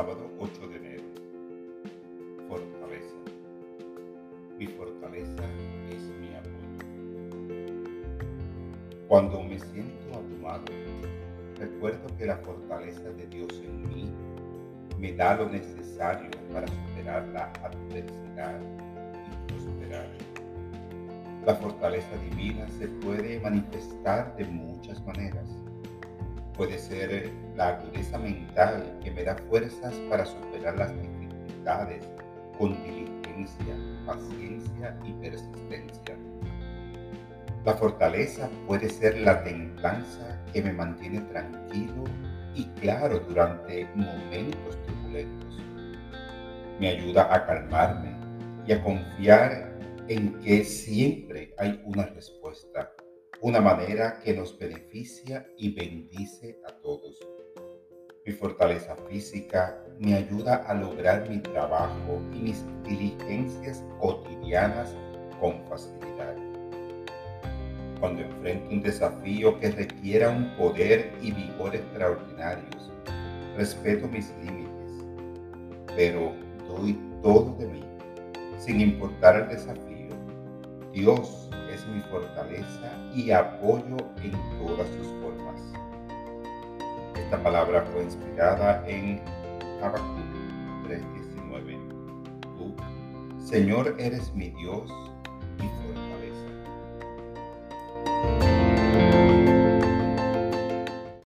sábado 8 de enero. Fortaleza. Mi fortaleza es mi apoyo. Cuando me siento abrumado, recuerdo que la fortaleza de Dios en mí me da lo necesario para superar la adversidad y prosperar. La fortaleza divina se puede manifestar de muchas maneras Puede ser la agudeza mental que me da fuerzas para superar las dificultades con diligencia, paciencia y persistencia. La fortaleza puede ser la templanza que me mantiene tranquilo y claro durante momentos turbulentos. Me ayuda a calmarme y a confiar en que siempre hay una respuesta, una manera que nos beneficia y bendice a todos. Mi fortaleza física me ayuda a lograr mi trabajo y mis diligencias cotidianas con facilidad. Cuando enfrento un desafío que requiera un poder y vigor extraordinarios, respeto mis límites, pero doy todo de mí, sin importar el desafío. Dios mi fortaleza y apoyo en todas sus formas. Esta palabra fue inspirada en Habacuc 3:19. Tú, Señor, eres mi Dios y fortaleza.